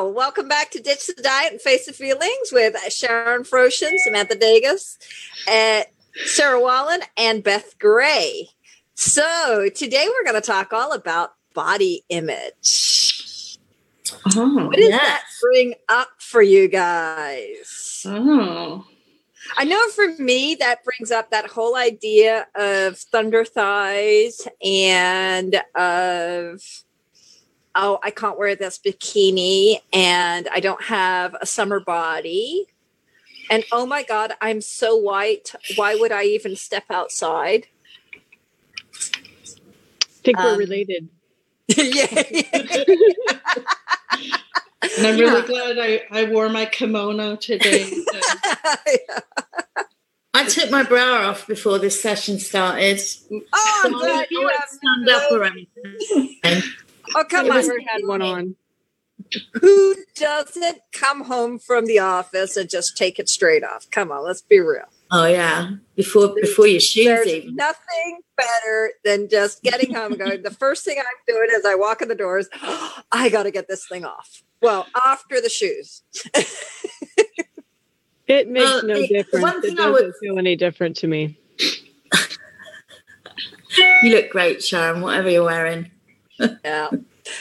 welcome back to Ditch the Diet and Face the Feelings with Sharon Froshin, Samantha Dagus, uh, Sarah Wallen, and Beth Gray. So today we're going to talk all about body image. Oh, What does yes. that bring up for you guys? Oh, I know for me, that brings up that whole idea of thunder thighs and of, oh, I can't wear this bikini and I don't have a summer body. And oh my God, I'm so white. Why would I even step outside? I think we're Um, related. yeah. and I'm really glad I, I wore my kimono today. I took my bra off before this session started. oh, I'm So glad I you won't have stand up no- or anything. Oh, come I've on. never had one on. Who doesn't come home from the office and just take it straight off? Come on, let's be real. Oh yeah, before before your shoes There's even. nothing better than just getting home going. The first thing I'm doing is I walk in the doors. I got to get this thing off. Well, after the shoes. It makes Well, no the- the difference. one It thing I doesn't would- feel any different to me. You look great, Sharon. Whatever you're wearing. Yeah.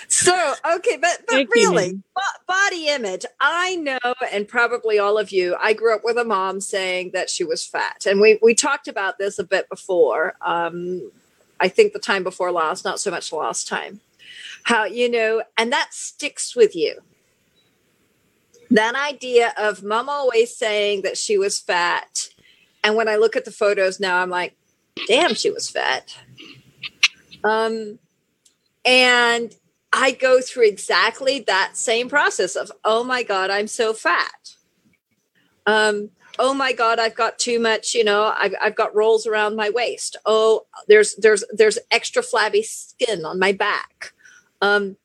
So okay, but but Thank you, really, body image. I know, and probably all of you. I grew up with a mom saying that she was fat, and we we talked about this a bit before. Um, I think the time before last, not so much last time. How you know, and that sticks with you. That idea of mom always saying that she was fat, and when I look at the photos now, I'm like, damn, she was fat. Um, and I go through exactly that same process of, oh my God, I'm so fat. Um, oh my God, I've got too much, you know, I've, I've got rolls around my waist. Oh, there's there's there's extra flabby skin on my back. Um,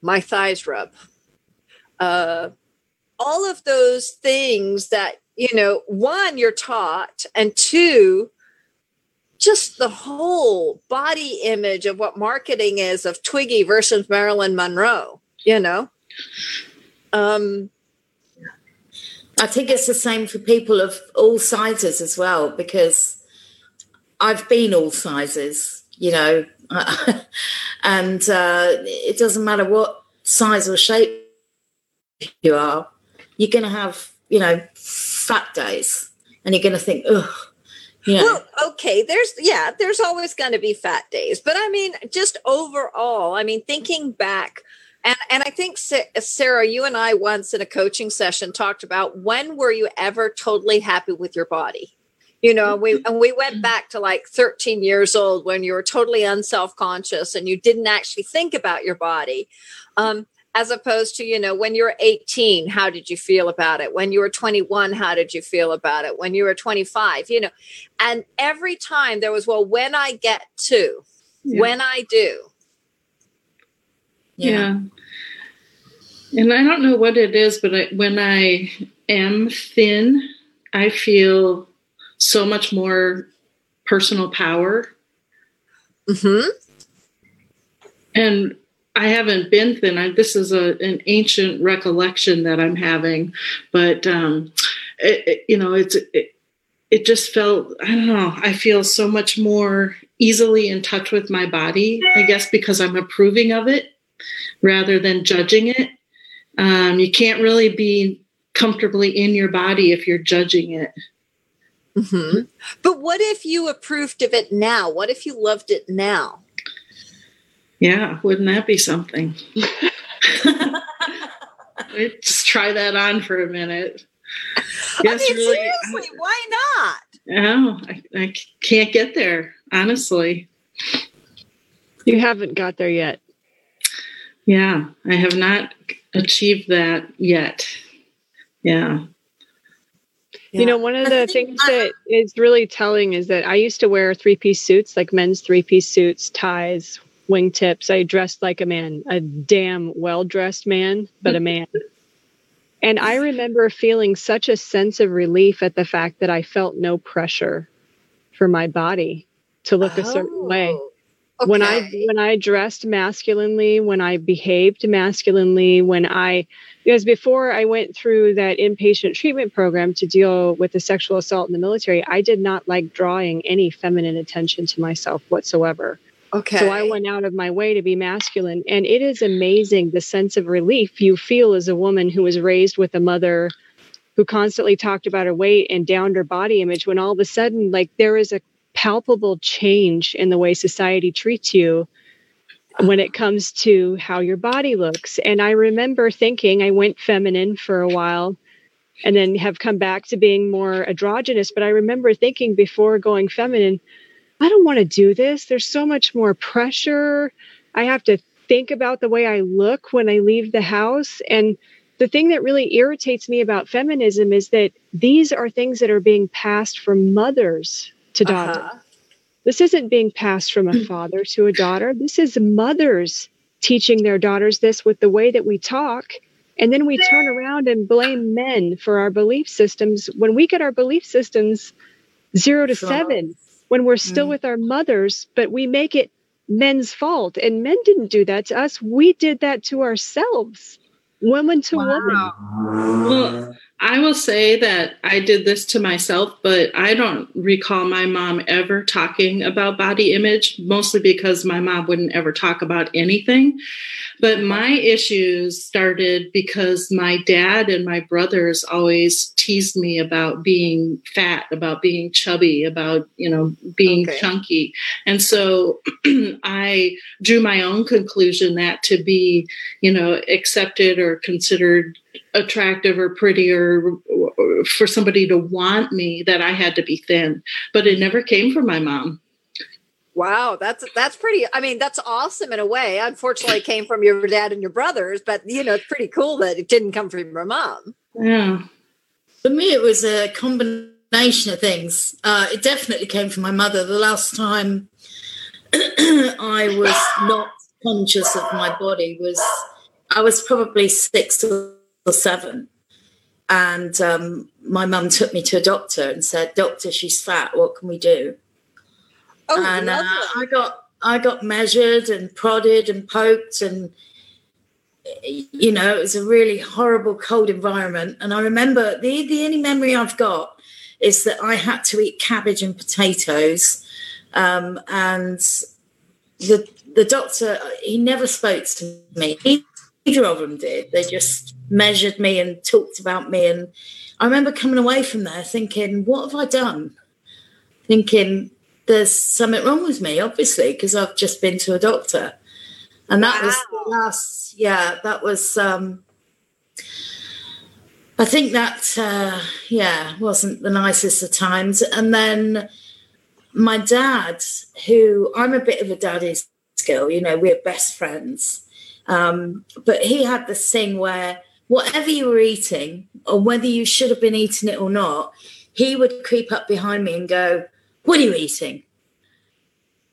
my thighs rub. Uh, all of those things that, you know, one, you're taught, and two, just the whole body image of what marketing is of Twiggy versus Marilyn Monroe, you know? Um, I think it's the same for people of all sizes as well, because I've been all sizes, you know, and uh, it doesn't matter what size or shape you are, you're going to have, you know, fat days, and you're going to think, ugh, know. Well, okay, there's yeah, there's always going to be fat days, but I mean, just overall, I mean, thinking back, and and I think Sarah, you and I once in a coaching session talked about when were you ever totally happy with your body? You know, we and we went back to like 13 years old when you were totally unself conscious and you didn't actually think about your body. Um, as opposed to you know when you were 18 how did you feel about it when you were 21 how did you feel about it when you were 25 you know and every time there was well when i get to Yeah. when i do yeah. And I don't know what it is, but I, when I am thin, I feel so much more personal power. Mm hmm And I haven't been thin. I, this is a, an ancient recollection that I'm having, but um, it, it- you know, it's it, it just felt I don't know. I feel so much more easily in touch with my body. I guess because I'm approving of it rather than judging it. Um, you can't really be comfortably in your body if you're judging it. hmm but what if you approved of it now what if you loved it now Yeah, wouldn't that be something? Just try that on for a minute. Yes, i mean really. seriously why not No, I, I can't get there, honestly. You haven't got there yet. Yeah, I have not achieved that yet. Yeah. You know, one of the things that is really telling is that I used to wear three piece suits, like men's three piece suits, ties, wingtips. I dressed like a man, a damn well dressed man, but a man. And I remember feeling such a sense of relief at the fact that I felt no pressure for my body to look a certain oh, way. Oh. Okay. When I when I dressed masculinely, when I behaved masculinely, when I because before I went through that inpatient treatment program to deal with the sexual assault in the military, I did not like drawing any feminine attention to myself whatsoever. Okay. So I went out of my way to be masculine. And it is amazing the sense of relief you feel as a woman who was raised with a mother who constantly talked about her weight and downed her body image when all of a sudden, like, there is a palpable change in the way society treats you when it comes to how your body looks. And I remember thinking I went feminine for a while and then have come back to being more androgynous. But I remember thinking before going feminine, I don't want to do this. There's so much more pressure. I have to think about the way I look when I leave the house. And the thing that really irritates me about feminism is that these are things that are being passed from mothers to daughters. Uh-huh. This isn't being passed from a father to a daughter. This is mothers teaching their daughters this with the way that we talk. And then we turn around and blame men for our belief systems when we get our belief systems zero to seven when we're still mm. with our mothers, but we make it men's fault. And men didn't do that to us. We did that to ourselves, woman to wow. woman. Well, I will say that I did this to myself, but I don't recall my mom ever talking about body image, mostly because my mom wouldn't ever talk about anything. But my issues started because my dad and my brothers always teased me about being fat, about being chubby, about, you know, being okay. chunky. And so I drew my own conclusion that to be, you know, accepted or considered attractive or pretty or, or for somebody to want me that I had to be thin. But it never came from my mom. Wow, that's that's pretty. I mean, that's awesome in a way. Unfortunately, it came from your dad and your brothers, but you know, it's pretty cool that it didn't come from your mom. Yeah. For me, it was a combination of things. Uh, it definitely came from my mother. The last time I was not conscious of my body was I was probably six or seven, and um, my mum took me to a doctor and said, "Doctor, she's fat. What can we do?" Oh, and uh, I got I got measured and prodded and poked and you know it was a really horrible cold environment. And I remember the the only memory I've got is that I had to eat cabbage and potatoes. Um, and the the doctor he never spoke to me either of them did they just measured me and talked about me and I remember coming away from there thinking what have I done thinking there's something wrong with me, obviously, because I've just been to a doctor. And that wow. was the last, yeah, that was, um, I think that, uh, yeah, wasn't the nicest of times. And then my dad, who I'm a bit of a daddy's girl, you know, we're best friends. Um, but he had this thing where whatever you were eating, or whether you should have been eating it or not, he would creep up behind me and go, what are you eating?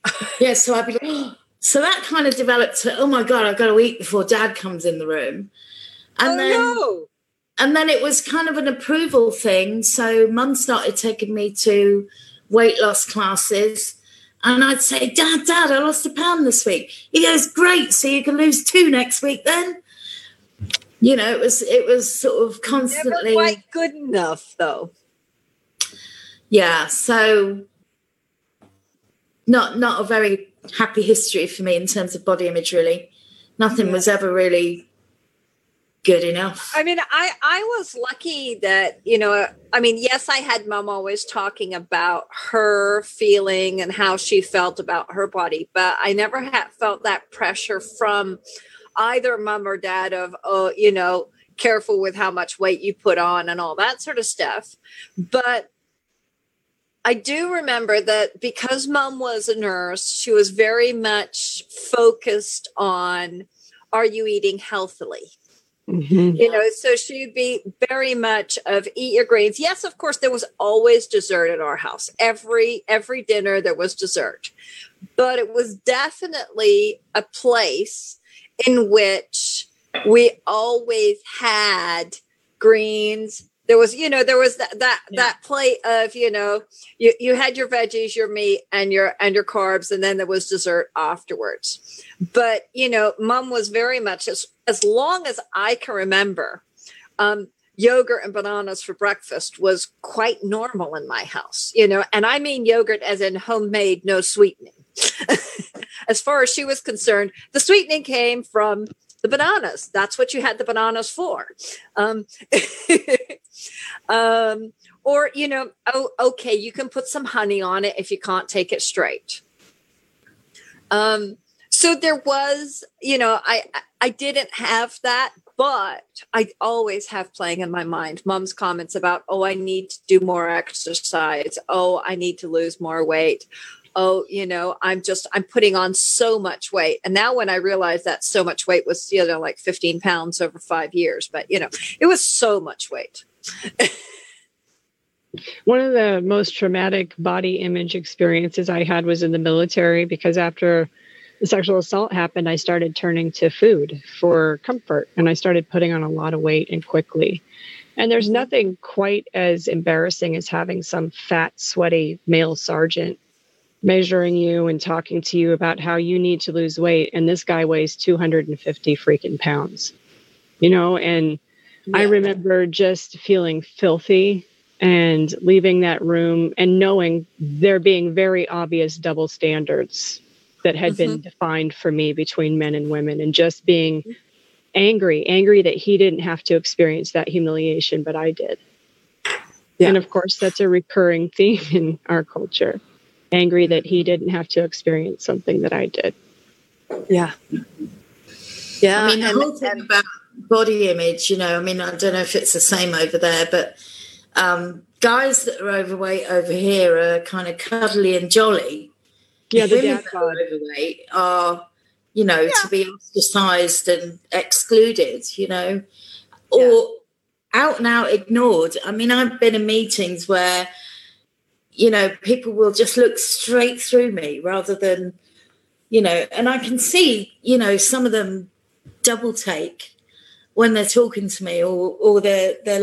yeah, so I'd be like, oh. so that kind of developed to, oh my God, I've got to eat before dad comes in the room. And oh, then, no. And then it was kind of an approval thing. So mum started taking me to weight loss classes. And I'd say, Dad, Dad, I lost a pound this week. He goes, Great, so you can lose two next week then. You know, it was it was sort of constantly Never quite good enough though. Yeah. So not not a very happy history for me in terms of body image really nothing yeah. was ever really good enough i mean i i was lucky that you know i mean yes i had mom always talking about her feeling and how she felt about her body but i never had felt that pressure from either mom or dad of oh you know careful with how much weight you put on and all that sort of stuff but I do remember that because mom was a nurse, she was very much focused on are you eating healthily? Mm-hmm. You know, so she'd be very much of eat your greens. Yes, of course, there was always dessert at our house. Every every dinner there was dessert, but it was definitely a place in which we always had greens, there was you know there was that that yeah. that plate of you know you you had your veggies your meat and your and your carbs and then there was dessert afterwards but you know mom was very much as long as i can remember um yogurt and bananas for breakfast was quite normal in my house you know and i mean yogurt as in homemade no sweetening as far as she was concerned the sweetening came from the bananas. That's what you had the bananas for. Um, um, or, you know, oh, okay, you can put some honey on it if you can't take it straight. Um, so there was, you know, I I didn't have that, but I always have playing in my mind mom's comments about, oh, I need to do more exercise. Oh, I need to lose more weight oh, you know, I'm just, I'm putting on so much weight. And now when I realized that so much weight was, you know, like 15 pounds over five years, but, you know, it was so much weight. One of the most traumatic body image experiences I had was in the military because after the sexual assault happened, I started turning to food for comfort and I started putting on a lot of weight and quickly. And there's mm-hmm. nothing quite as embarrassing as having some fat, sweaty male sergeant measuring you and talking to you about how you need to lose weight and this guy weighs 250 freaking pounds you know and yeah. i remember just feeling filthy and leaving that room and knowing there being very obvious double standards that had mm-hmm. been defined for me between men and women and just being angry angry that he didn't have to experience that humiliation but i did yeah. and of course that's a recurring theme in our culture angry that he didn't have to experience something that I did. Yeah. Yeah. I mean, the and, whole thing about body image, you know, I mean, I don't know if it's the same over there, but um, guys that are overweight over here are kind of cuddly and jolly. Yeah, the women that are overweight are, you know, yeah. to be ostracized and excluded, you know, or yeah. out and out ignored. I mean, I've been in meetings where you know, people will just look straight through me rather than, you know, and I can see, you know, some of them double take when they're talking to me or or they're they're